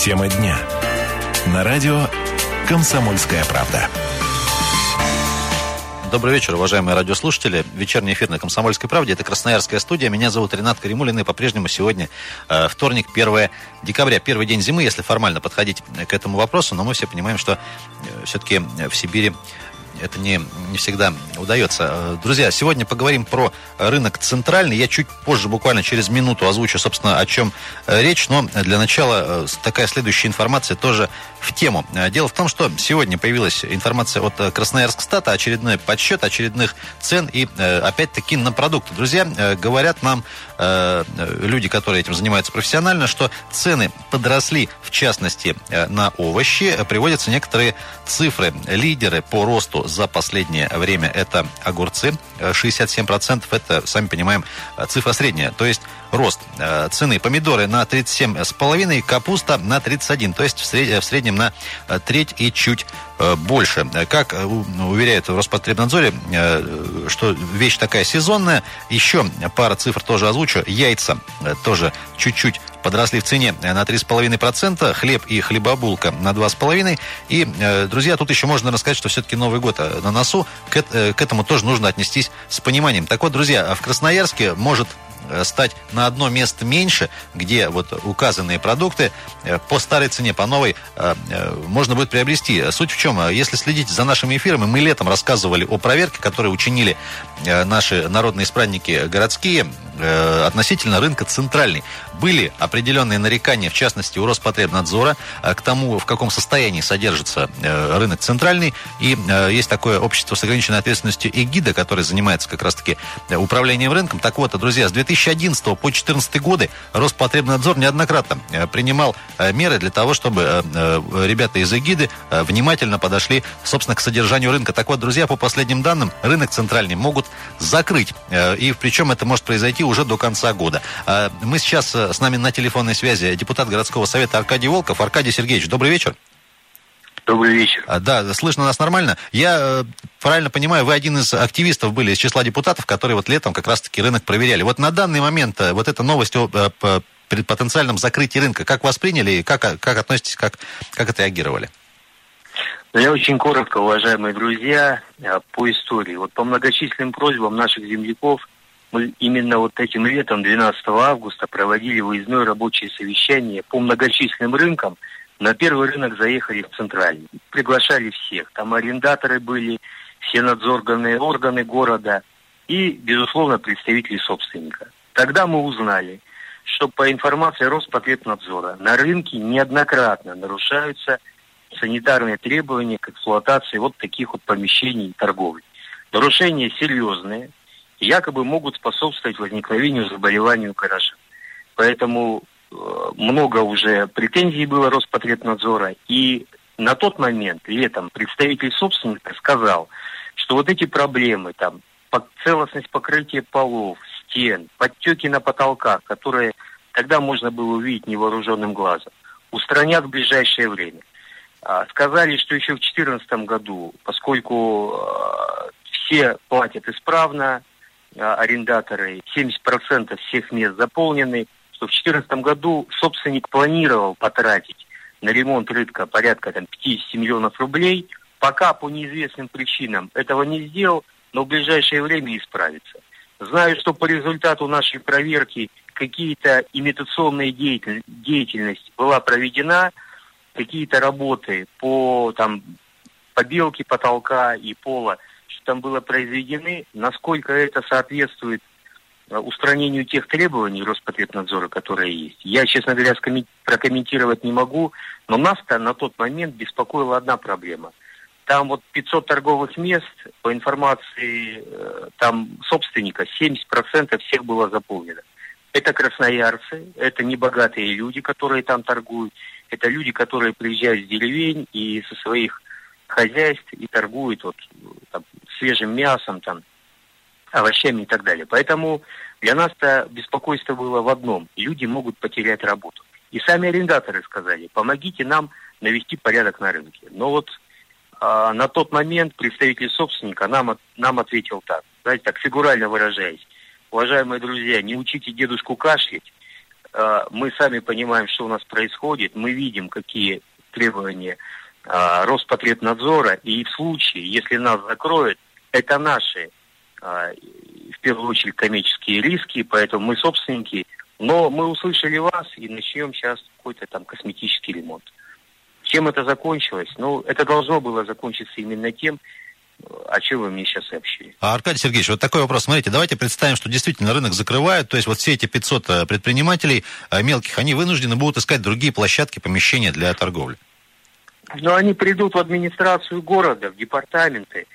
Тема дня. На радио «Комсомольская правда». Добрый вечер, уважаемые радиослушатели. Вечерний эфир на «Комсомольской правде». Это Красноярская студия. Меня зовут Ренат Каримулин. И по-прежнему сегодня э, вторник, 1 декабря. Первый день зимы, если формально подходить к этому вопросу. Но мы все понимаем, что э, все-таки в Сибири это не, не всегда удается. Друзья, сегодня поговорим про рынок центральный. Я чуть позже, буквально через минуту, озвучу, собственно, о чем э, речь. Но для начала э, такая следующая информация тоже в тему. Э, дело в том, что сегодня появилась информация от Красноярск-Стата, очередной подсчет очередных цен и, опять-таки, на продукты. Друзья, говорят нам люди, которые этим занимаются профессионально, что цены подросли, в частности, на овощи. Приводятся некоторые цифры. Лидеры по росту за последнее время это огурцы. 67% это, сами понимаем, цифра средняя. То есть рост э, цены помидоры на 37,5, капуста на 31. То есть в среднем на э, треть и чуть э, больше. Как уверяют в Роспотребнадзоре, что вещь такая сезонная. Еще пара цифр тоже озвучу. Яйца тоже чуть-чуть подросли в цене на 3,5%, хлеб и хлебобулка на 2,5%. И, друзья, тут еще можно рассказать, что все-таки Новый год на носу. К, к этому тоже нужно отнестись с пониманием. Так вот, друзья, в Красноярске может стать на одно место меньше, где вот указанные продукты э, по старой цене, по новой э, можно будет приобрести. Суть в чем? Если следить за нашими эфирами, мы летом рассказывали о проверке, которую учинили наши народные избранники городские относительно рынка центральный. Были определенные нарекания, в частности, у Роспотребнадзора к тому, в каком состоянии содержится рынок центральный. И есть такое общество с ограниченной ответственностью эгида, которое занимается как раз-таки управлением рынком. Так вот, друзья, с 2000 2011 по 2014 годы Роспотребнадзор неоднократно э, принимал э, меры для того, чтобы э, ребята из эгиды внимательно подошли, собственно, к содержанию рынка. Так вот, друзья, по последним данным, рынок центральный могут закрыть. И причем это может произойти уже до конца года. Мы сейчас с нами на телефонной связи депутат городского совета Аркадий Волков. Аркадий Сергеевич, добрый вечер. Добрый вечер. А, да, слышно нас нормально. Я э, правильно понимаю, вы один из активистов были из числа депутатов, которые вот летом как раз-таки рынок проверяли. Вот на данный момент э, вот эта новость о э, потенциальном закрытии рынка, как восприняли и как, как относитесь, как, как отреагировали? Ну, я очень коротко, уважаемые друзья, по истории. Вот по многочисленным просьбам наших земляков мы именно вот этим летом, 12 августа, проводили выездное рабочее совещание по многочисленным рынкам – на первый рынок заехали в центральный. Приглашали всех. Там арендаторы были, все надзорные органы города и, безусловно, представители собственника. Тогда мы узнали, что по информации Роспотребнадзора на рынке неоднократно нарушаются санитарные требования к эксплуатации вот таких вот помещений и торговли. Нарушения серьезные, якобы могут способствовать возникновению заболеваний у горожан. Поэтому много уже претензий было Роспотребнадзора, и на тот момент, летом, представитель собственника сказал, что вот эти проблемы, там, целостность покрытия полов, стен, подтеки на потолках, которые тогда можно было увидеть невооруженным глазом, устранят в ближайшее время. А, сказали, что еще в 2014 году, поскольку а, все платят исправно, а, арендаторы, 70% всех мест заполнены, что в 2014 году собственник планировал потратить на ремонт рынка порядка там, 50 миллионов рублей, пока по неизвестным причинам этого не сделал, но в ближайшее время исправится. Знаю, что по результату нашей проверки какие-то имитационные деятель, деятельность была проведена, какие-то работы по там, побелке потолка и пола, что там было произведены, насколько это соответствует устранению тех требований Роспотребнадзора, которые есть. Я, честно говоря, прокомментировать не могу, но нас-то на тот момент беспокоила одна проблема. Там вот 500 торговых мест, по информации э, там собственника, 70% всех было заполнено. Это красноярцы, это небогатые люди, которые там торгуют, это люди, которые приезжают с деревень и со своих хозяйств и торгуют вот, там, свежим мясом, там, овощами и так далее. Поэтому для нас-то беспокойство было в одном. Люди могут потерять работу. И сами арендаторы сказали, помогите нам навести порядок на рынке. Но вот а, на тот момент представитель собственника нам, нам ответил так, знаете, так фигурально выражаясь. Уважаемые друзья, не учите дедушку кашлять, э, мы сами понимаем, что у нас происходит, мы видим, какие требования э, Роспотребнадзора, и в случае, если нас закроют, это наши, в первую очередь, коммерческие риски, поэтому мы собственники, но мы услышали вас и начнем сейчас какой-то там косметический ремонт. Чем это закончилось? Ну, это должно было закончиться именно тем, о чем вы мне сейчас сообщили. А, Аркадий Сергеевич, вот такой вопрос. Смотрите, давайте представим, что действительно рынок закрывают, то есть вот все эти 500 э, предпринимателей э, мелких, они вынуждены будут искать другие площадки, помещения для торговли. Но они придут в администрацию города, в департаменты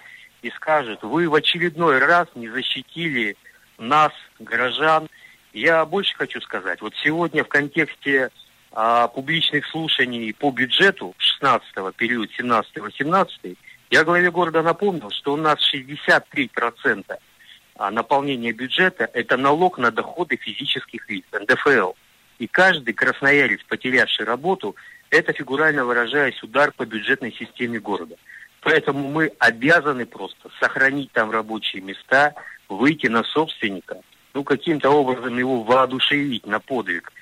и скажут, вы в очередной раз не защитили нас, горожан. Я больше хочу сказать, вот сегодня в контексте а, публичных слушаний по бюджету 16-го, период 17-18, я главе города напомнил, что у нас 63% а, наполнения бюджета – это налог на доходы физических лиц, НДФЛ. И каждый красноярец, потерявший работу, это, фигурально выражаясь, удар по бюджетной системе города. Поэтому мы обязаны просто сохранить там рабочие места, выйти на собственника, ну, каким-то образом его воодушевить на подвиг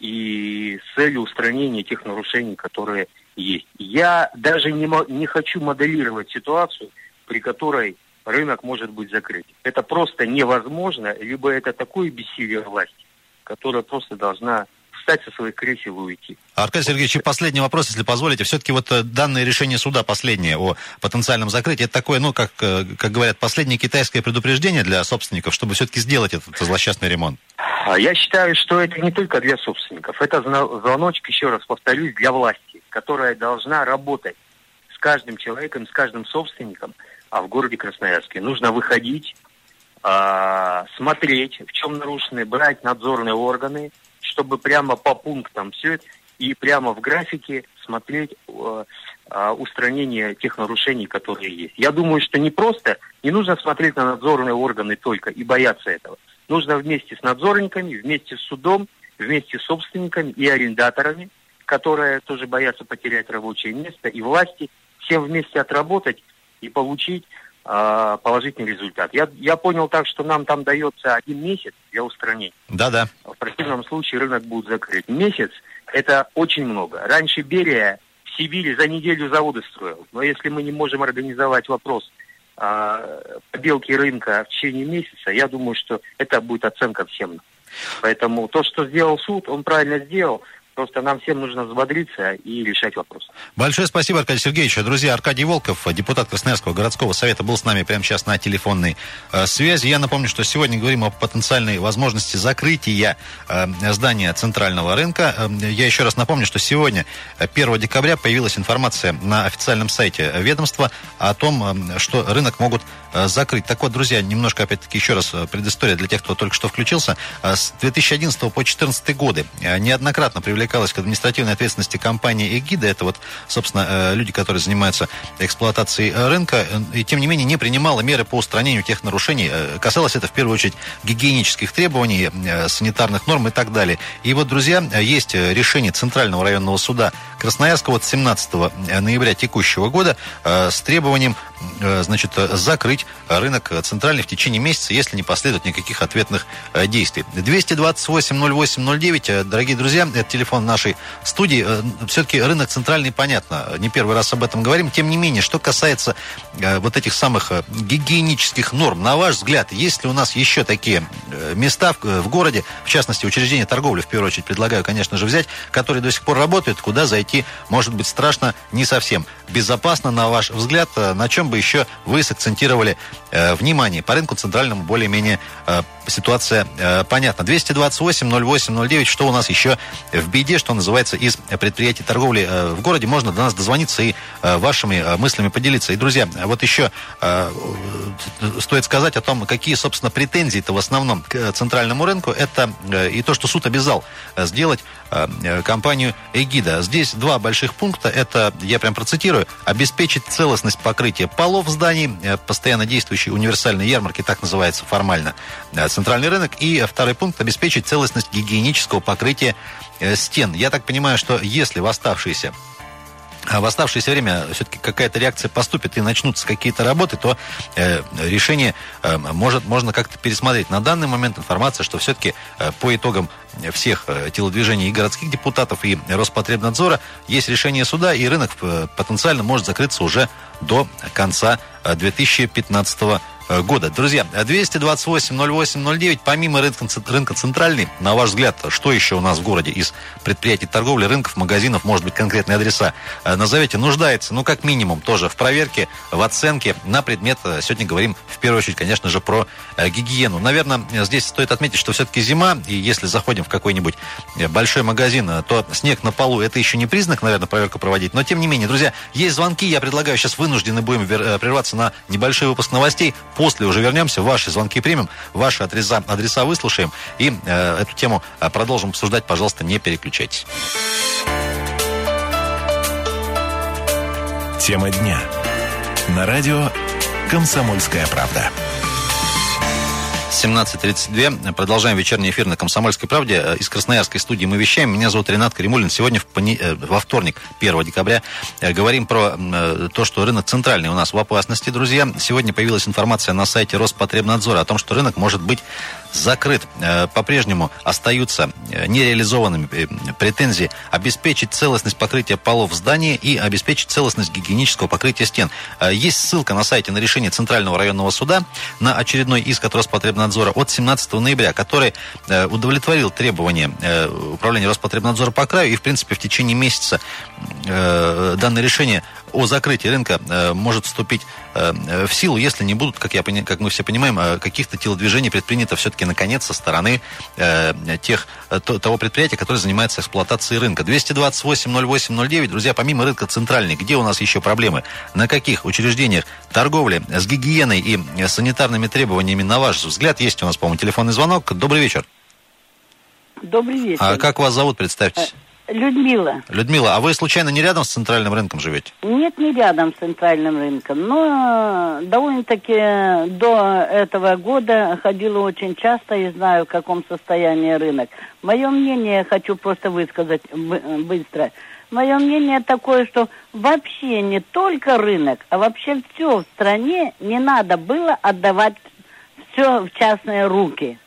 и с целью устранения тех нарушений, которые есть. Я даже не, не хочу моделировать ситуацию, при которой рынок может быть закрыт. Это просто невозможно, либо это такое бессилие власти, которая просто должна встать со своих кресел и уйти. Аркадий Сергеевич, и последний вопрос, если позволите. Все-таки вот э, данное решение суда последнее о потенциальном закрытии, это такое, ну, как, э, как говорят, последнее китайское предупреждение для собственников, чтобы все-таки сделать этот злосчастный ремонт? А я считаю, что это не только для собственников. Это звоночек, еще раз повторюсь, для власти которая должна работать с каждым человеком, с каждым собственником, а в городе Красноярске нужно выходить, э, смотреть, в чем нарушены, брать надзорные органы, чтобы прямо по пунктам все это, и прямо в графике смотреть э, э, устранение тех нарушений, которые есть. Я думаю, что не просто, не нужно смотреть на надзорные органы только и бояться этого. Нужно вместе с надзорниками, вместе с судом, вместе с собственниками и арендаторами – которые тоже боятся потерять рабочее место, и власти всем вместе отработать и получить э, положительный результат. Я, я понял так, что нам там дается один месяц для устранения. Да-да. В противном случае рынок будет закрыт. Месяц – это очень много. Раньше Берия в Сибири за неделю заводы строил. Но если мы не можем организовать вопрос э, побелки рынка в течение месяца, я думаю, что это будет оценка всем. Поэтому то, что сделал суд, он правильно сделал. Просто нам всем нужно взбодриться и решать вопрос. Большое спасибо, Аркадий Сергеевич. Друзья, Аркадий Волков, депутат Красноярского городского совета, был с нами прямо сейчас на телефонной э, связи. Я напомню, что сегодня говорим о потенциальной возможности закрытия э, здания центрального рынка. Э, я еще раз напомню, что сегодня, 1 декабря, появилась информация на официальном сайте ведомства о том, э, что рынок могут э, закрыть. Так вот, друзья, немножко, опять-таки, еще раз э, предыстория для тех, кто только что включился. С 2011 по 2014 годы неоднократно привлекали привлекалась к административной ответственности компания «Эгида». Это вот, собственно, э, люди, которые занимаются эксплуатацией э, рынка. И, тем не менее, не принимала меры по устранению тех нарушений. Э, касалось это, в первую очередь, гигиенических требований, санитарных норм и так далее. И вот, друзья, есть решение Центрального районного суда Красноярского от 17 ноября текущего года с требованием значит, закрыть рынок центральный в течение месяца, если не последует никаких ответных действий. 228 08 09, дорогие друзья, это телефон нашей студии. Э, Все-таки рынок центральный, понятно, не первый раз об этом говорим. Тем не менее, что касается э, вот этих самых э, гигиенических норм, на ваш взгляд, есть ли у нас еще такие места в городе, в частности, учреждения торговли, в первую очередь, предлагаю, конечно же, взять, которые до сих пор работают, куда зайти, может быть, страшно не совсем. Безопасно, на ваш взгляд, на чем бы еще вы сакцентировали внимание? По рынку центральному более-менее ситуация понятна. 228 08 09, что у нас еще в беде, что называется, из предприятий торговли э, в городе. Можно до нас дозвониться и э, вашими э, мыслями поделиться. И, друзья, вот еще стоит сказать о том, какие, собственно, претензии-то в основном к центральному рынку. Это и то, что суд обязал сделать компанию «Эгида». Здесь два больших пункта. Это, я прям процитирую, обеспечить целостность покрытия полов зданий, постоянно действующей универсальной ярмарки, так называется формально, центральный рынок. И второй пункт – обеспечить целостность гигиенического покрытия стен. Я так понимаю, что если в оставшиеся в оставшееся время все-таки какая-то реакция поступит и начнутся какие-то работы, то э, решение э, может, можно как-то пересмотреть. На данный момент информация, что все-таки э, по итогам всех э, телодвижений и городских депутатов, и Роспотребнадзора есть решение суда, и рынок э, потенциально может закрыться уже до конца 2015 года Э, года. Друзья, 228-08-09, помимо рынка, рынка центральный, на ваш взгляд, что еще у нас в городе из предприятий торговли, рынков, магазинов, может быть, конкретные адреса э, назовете, нуждается, ну, как минимум, тоже в проверке, в оценке на предмет, э, сегодня говорим в первую очередь, конечно же, про гигиену. Наверное, здесь стоит отметить, что все-таки зима, и если заходим в какой-нибудь большой магазин, то снег на полу, это еще не признак, наверное, проверку проводить, но тем не менее, друзья, есть звонки, я предлагаю, сейчас вынуждены будем прерваться на небольшой выпуск новостей, После уже вернемся, ваши звонки примем, ваши адреса, адреса выслушаем и э, эту тему э, продолжим обсуждать. Пожалуйста, не переключайтесь. Тема дня. На радио «Комсомольская правда». 17.32. Продолжаем вечерний эфир на «Комсомольской правде». Э, из Красноярской студии мы вещаем. Меня зовут Ренат Каримулин. Сегодня в пони... Э, во вторник, 1 декабря, э, говорим про то, что рынок центральный у нас в опасности, друзья. Сегодня появилась информация на сайте Роспотребнадзора о том, что рынок может быть закрыт. Э, по-прежнему остаются э, нереализованными э, претензии обеспечить целостность покрытия полов в здании и обеспечить целостность гигиенического покрытия стен. Есть ссылка на сайте на решение Центрального районного суда на очередной иск от Роспотребнадзора от 17 ноября, который удовлетворил требования Управления Роспотребнадзора по краю и, в принципе, в течение месяца данное решение о закрытии рынка э, может вступить э, в силу, если не будут, как, я, как мы все понимаем, э, каких-то телодвижений предпринято все-таки наконец со стороны тех, того предприятия, которое занимается эксплуатацией рынка. 228-08-09, друзья, помимо рынка центральный, где у нас еще проблемы? На каких учреждениях торговли с гигиеной и санитарными требованиями, на ваш взгляд, есть у нас, по-моему, телефонный звонок. Добрый вечер. Добрый вечер. А как вас зовут, представьтесь? Людмила. Людмила, а вы случайно не рядом с центральным рынком живете? Нет, не рядом с центральным рынком, но довольно-таки до этого года ходила очень часто и знаю, в каком состоянии рынок. Мое мнение хочу просто высказать быстро. Мое мнение такое, что вообще не только рынок, а вообще все в стране не надо было отдавать все в частные руки.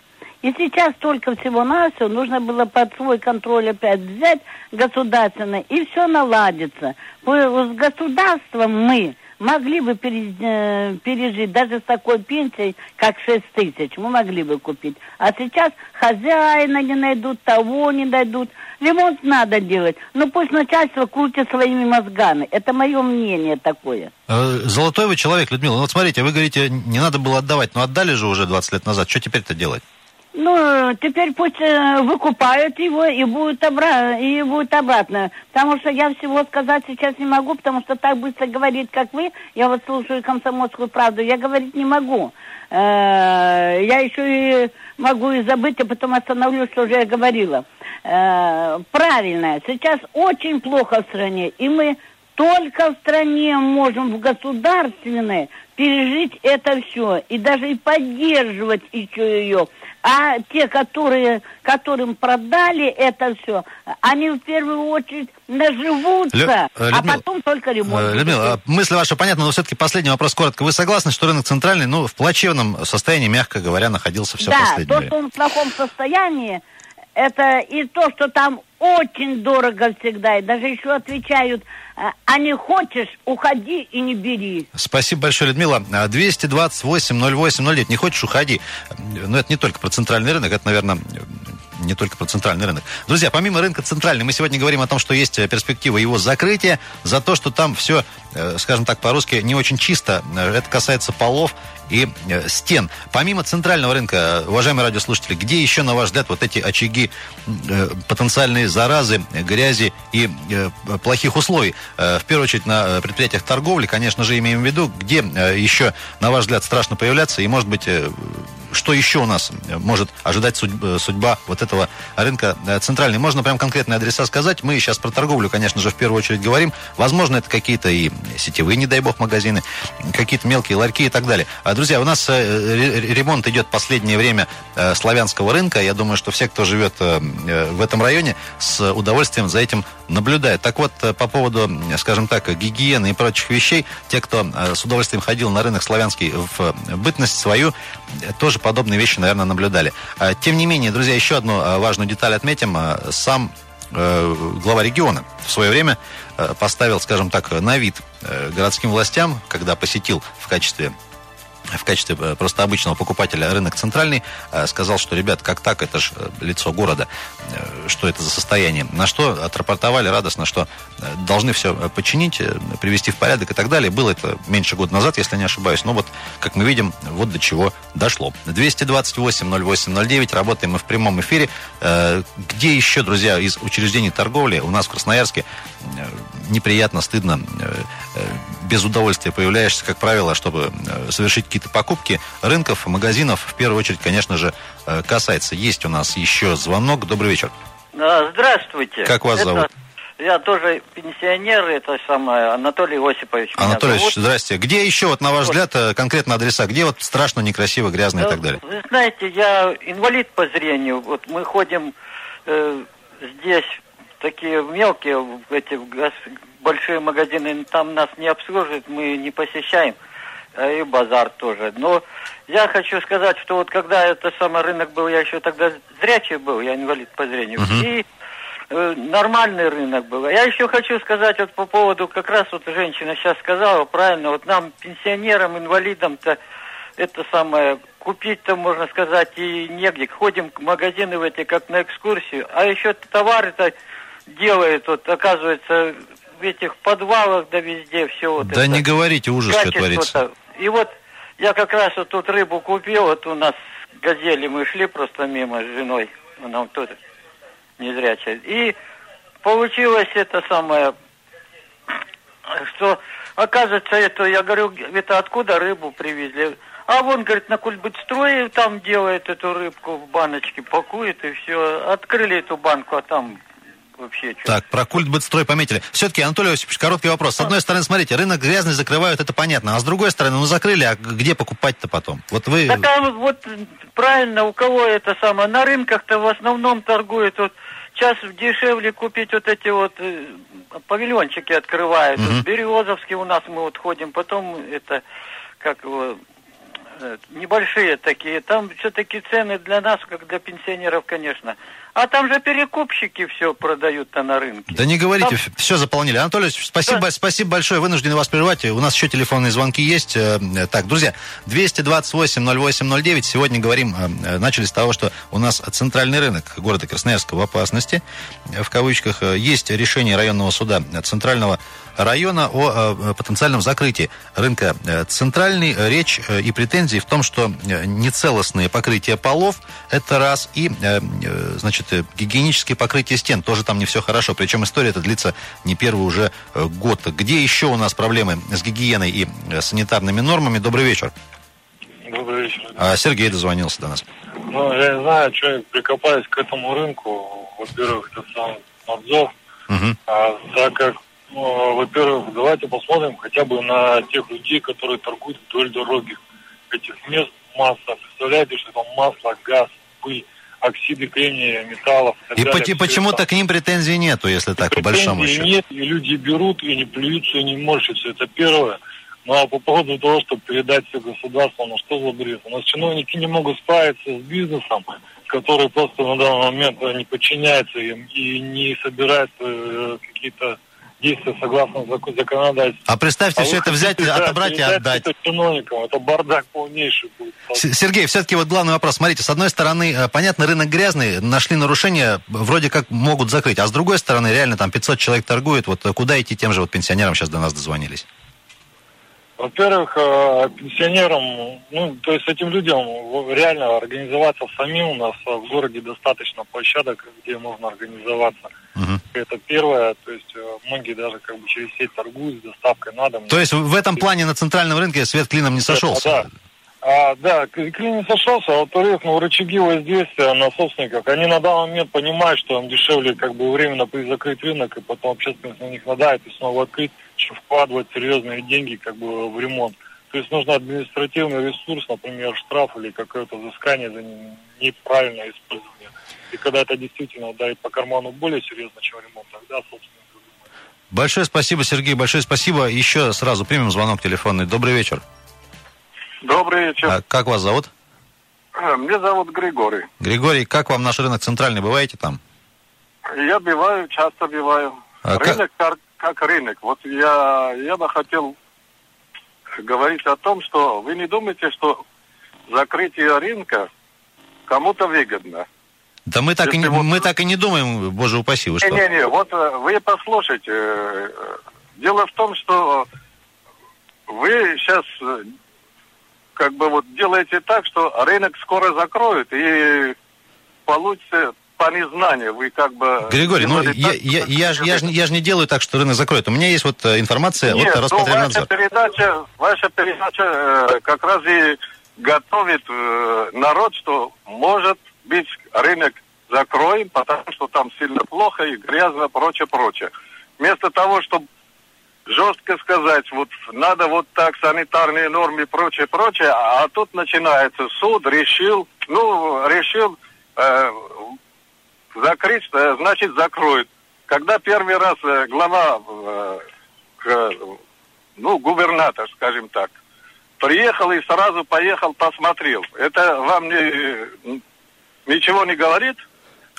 И сейчас только всего-навсего нужно было под свой контроль опять взять государственное, и все наладится. С государством мы могли бы э, пережить даже с такой пенсией, как 6 тысяч, мы могли бы купить. А сейчас хозяина не найдут, того не найдут. Ремонт надо делать. Но пусть начальство крутит своими мозгами. Это мое мнение такое. Э, золотой вы человек, Людмила. Ну вот смотрите, вы говорите, не надо было отдавать. Но отдали же уже 20 лет назад. Что теперь-то делать? Ну, теперь пусть э, выкупают его и будет, обра... и будет обратно. Потому что я всего сказать сейчас не могу, потому что так быстро говорить, как вы, я вот слушаю комсомольскую правду, я говорить не могу. Э, я еще и могу и забыть, а потом остановлюсь, что уже я говорила. Э, правильно, сейчас очень плохо в стране, и мы только в стране можем в государственной пережить это все и даже и поддерживать еще ее. А те, которые, которым продали это все, они в первую очередь наживутся, Лю... Э, а Людмила, а потом только ремонт. Э, Людмила, мысль ваша понятна, но все-таки последний вопрос коротко. Вы согласны, что рынок центральный, ну, в плачевном состоянии, мягко говоря, находился все да, последнее Да, то, что он в плохом состоянии, это и то, что там очень дорого всегда, и даже еще отвечают, «А, а не хочешь, уходи и не бери. Спасибо большое, Людмила. 228-08-09, не хочешь, уходи. Но это не только про центральный рынок, это, наверное, не только про центральный рынок. Друзья, помимо рынка центральный, мы сегодня говорим о том, что есть перспектива его закрытия, за то, что там все, э, скажем так, по-русски не очень чисто. Это касается полов и э, стен. Помимо центрального рынка, уважаемые радиослушатели, где еще, на ваш взгляд, вот эти очаги э, потенциальные заразы, грязи и плохих условий? В первую очередь на предприятиях торговли, конечно же, имеем в виду, где еще, на ваш взгляд, страшно появляться и, может быть, что еще у нас может ожидать судьба, судьба вот этого рынка центральный? Можно прям конкретные адреса сказать? Мы сейчас про торговлю, конечно же, в первую очередь говорим. Возможно, это какие-то и сетевые, не дай бог, магазины, какие-то мелкие ларьки и так далее. Друзья, у нас ремонт идет последнее время славянского рынка. Я думаю, что все, кто живет в этом районе, с удовольствием за этим наблюдает. Так вот, по поводу, скажем так, гигиены и прочих вещей, те, кто с удовольствием ходил на рынок славянский в бытность свою, тоже подобные вещи, наверное, наблюдали. А, тем не менее, друзья, еще одну а, важную деталь отметим. А, сам э, глава региона в свое время э, поставил, скажем так, на вид э, городским властям, когда посетил в качестве в качестве э, просто обычного покупателя рынок центральный, э, сказал, что, ребят, как так, это же э, лицо города, что это за состояние. На что отрапортовали радостно, что должны все починить, привести в порядок и так далее. Было это меньше года назад, если не ошибаюсь. Но вот, как мы видим, вот до чего дошло. 228-08-09, работаем мы в прямом эфире. Где еще, друзья, из учреждений торговли у нас в Красноярске неприятно, стыдно, без удовольствия появляешься, как правило, чтобы совершить какие-то покупки рынков, магазинов, в первую очередь, конечно же, э, касается. Есть у нас еще звонок. Добрый вечер. Здравствуйте. Как вас это... зовут? Я тоже пенсионер, это самое, Анатолий Осипович. Анатолий Осипович, здрасте. Где еще, вот, на ваш вот. взгляд, э, конкретно адреса? Где вот страшно, некрасиво, грязно и так далее? Вы знаете, я инвалид по зрению. Вот мы ходим э, здесь, такие мелкие, эти большие магазины, там нас не обслуживают, мы не посещаем. А и базар тоже. Но я хочу сказать, что вот когда это самый рынок был, я еще тогда зрячий был, я инвалид по зрению, uh-huh. и э, нормальный рынок был. Я еще хочу сказать вот по поводу, как раз вот женщина сейчас сказала правильно, вот нам, пенсионерам, инвалидам-то, это самое, купить-то, можно сказать, и негде. Ходим в магазины в эти, как на экскурсию, а еще товары-то делают, вот, оказывается, в этих подвалах, да везде все вот Да это. не говорите, ужас, что творится. И вот я как раз вот тут рыбу купил, вот у нас газели мы шли просто мимо с женой, вот тут незрячая. И получилось это самое, что оказывается это, я говорю, это откуда рыбу привезли? А вон, говорит, на Кульбытстрое там делает эту рыбку в баночке, пакует и все. Открыли эту банку, а там вообще. Что так, про культ бытстрой пометили. Все-таки, Анатолий Осипович, короткий вопрос. С одной стороны, смотрите, рынок грязный закрывают, это понятно. А с другой стороны, ну закрыли, а где покупать-то потом? Вот вы... Да там вот правильно, у кого это самое, на рынках-то в основном торгуют вот сейчас дешевле купить вот эти вот э, павильончики открывают. Угу. Вот Березовский у нас мы вот ходим, потом это как его э, небольшие такие. Там все-таки цены для нас, как для пенсионеров, конечно, а там же перекупщики все продают-то на рынке. Да не говорите, там... все заполнили. Анатолий, спасибо, да. спасибо большое. Вынуждены вас прервать. У нас еще телефонные звонки есть. Э, так, друзья, 228-08-09. Сегодня говорим, э, начали с того, что у нас центральный рынок города Красноярска в опасности. В кавычках есть решение районного суда центрального района о э, потенциальном закрытии рынка э, центральный. Речь э, и претензии в том, что нецелостные покрытия полов – это раз, и, значит, гигиенические покрытия стен тоже там не все хорошо. Причем история эта длится не первый уже год. Где еще у нас проблемы с гигиеной и санитарными нормами? Добрый вечер. Добрый вечер. А Сергей дозвонился до нас. Ну, я не знаю, что прикопались к этому рынку. Во-первых, это сам надзор. Угу. А, так как ну, во-первых, давайте посмотрим хотя бы на тех людей, которые торгуют вдоль дороги. Этих мест масса. Представляете, что там масло, газ, пыль, оксиды кремния, металлов. И, и далее, почему-то к ним претензий нету, если так, по большому счету. нет, и люди берут, и не плюются, и не морщатся. Это первое. Ну а по поводу того, чтобы передать все государству, ну что за бред? У нас чиновники не могут справиться с бизнесом, который просто на данный момент не подчиняется им и не собирает э, какие-то действия согласно законодательству. А представьте, а все это взять, отобрать и отдать. Это чиновникам, это бардак полнейший будет. Сергей, все-таки вот главный вопрос. Смотрите, с одной стороны, э, понятно, рынок грязный, нашли нарушения, вроде как могут закрыть. А с другой стороны, реально там 500 человек торгуют. Вот куда идти тем же вот пенсионерам сейчас до нас дозвонились? Во-первых, э, пенсионерам, ну, то есть этим людям реально организоваться самим. У нас в городе достаточно площадок, где можно организоваться. Угу. Это первое, то есть э, многие даже как бы через сеть торгуют с доставкой на дом. То есть в этом плане на центральном рынке свет клином не сошелся? Да. А, да, клин не сошелся, а во-вторых, ну, рычаги воздействия на собственников, они на данный момент понимают, что им дешевле как бы временно закрыть рынок, и потом общественность на них надает и снова открыть, вкладывать серьезные деньги как бы в ремонт. То есть нужно административный ресурс, например, штраф или какое-то взыскание за неправильное использование. И когда это действительно ударит по карману более серьезно, чем ремонт, тогда, собственно, Большое спасибо, Сергей, большое спасибо. Еще сразу примем звонок телефонный. Добрый вечер. Добрый вечер. А как вас зовут? Э, меня зовут Григорий. Григорий, как вам наш рынок центральный? Бываете там? Я бываю, часто бываю. А рынок как... как рынок. Вот я, я бы хотел говорить о том, что вы не думаете, что закрытие рынка кому-то выгодно. Да мы так, и не, вот... мы так и не думаем, боже упаси, вы что? Не-не-не, вот э, вы послушайте. Э, дело в том, что вы сейчас как бы вот делаете так, что рынок скоро закроют, и получится по незнанию вы как бы... Gригорий, ну так, я, я, я, я, же, я же не делаю так, что рынок закроют. У меня есть вот э, информация Нет, от Роспотребнадзора. ваша передача, ваша передача э, как раз и готовит э, народ, что может быть рынок закроем, потому что там сильно плохо и грязно, прочее, прочее. Вместо того, чтобы жестко сказать, вот надо вот так, санитарные нормы, прочее, прочее, а, а тут начинается суд, решил, ну, решил э, закрыть, э, значит, закроют. Когда первый раз э, глава, э, ну, губернатор, скажем так, приехал и сразу поехал, посмотрел, это вам не, ничего не говорит?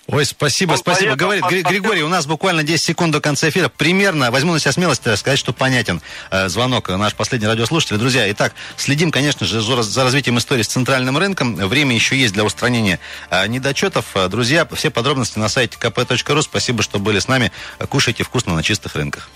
Ой, спасибо, Он спасибо. Говорит под, Григорий, у нас буквально 10 секунд до конца эфира. Примерно, возьму на себя смелость сказать, что понятен э, звонок наш последний радиослушатель. Друзья, итак, следим, конечно же, за, за развитием истории с центральным рынком. Время еще есть для устранения э, недочетов. Э, друзья, все подробности на сайте kp.ru. Спасибо, что были с нами. Кушайте вкусно на чистых рынках.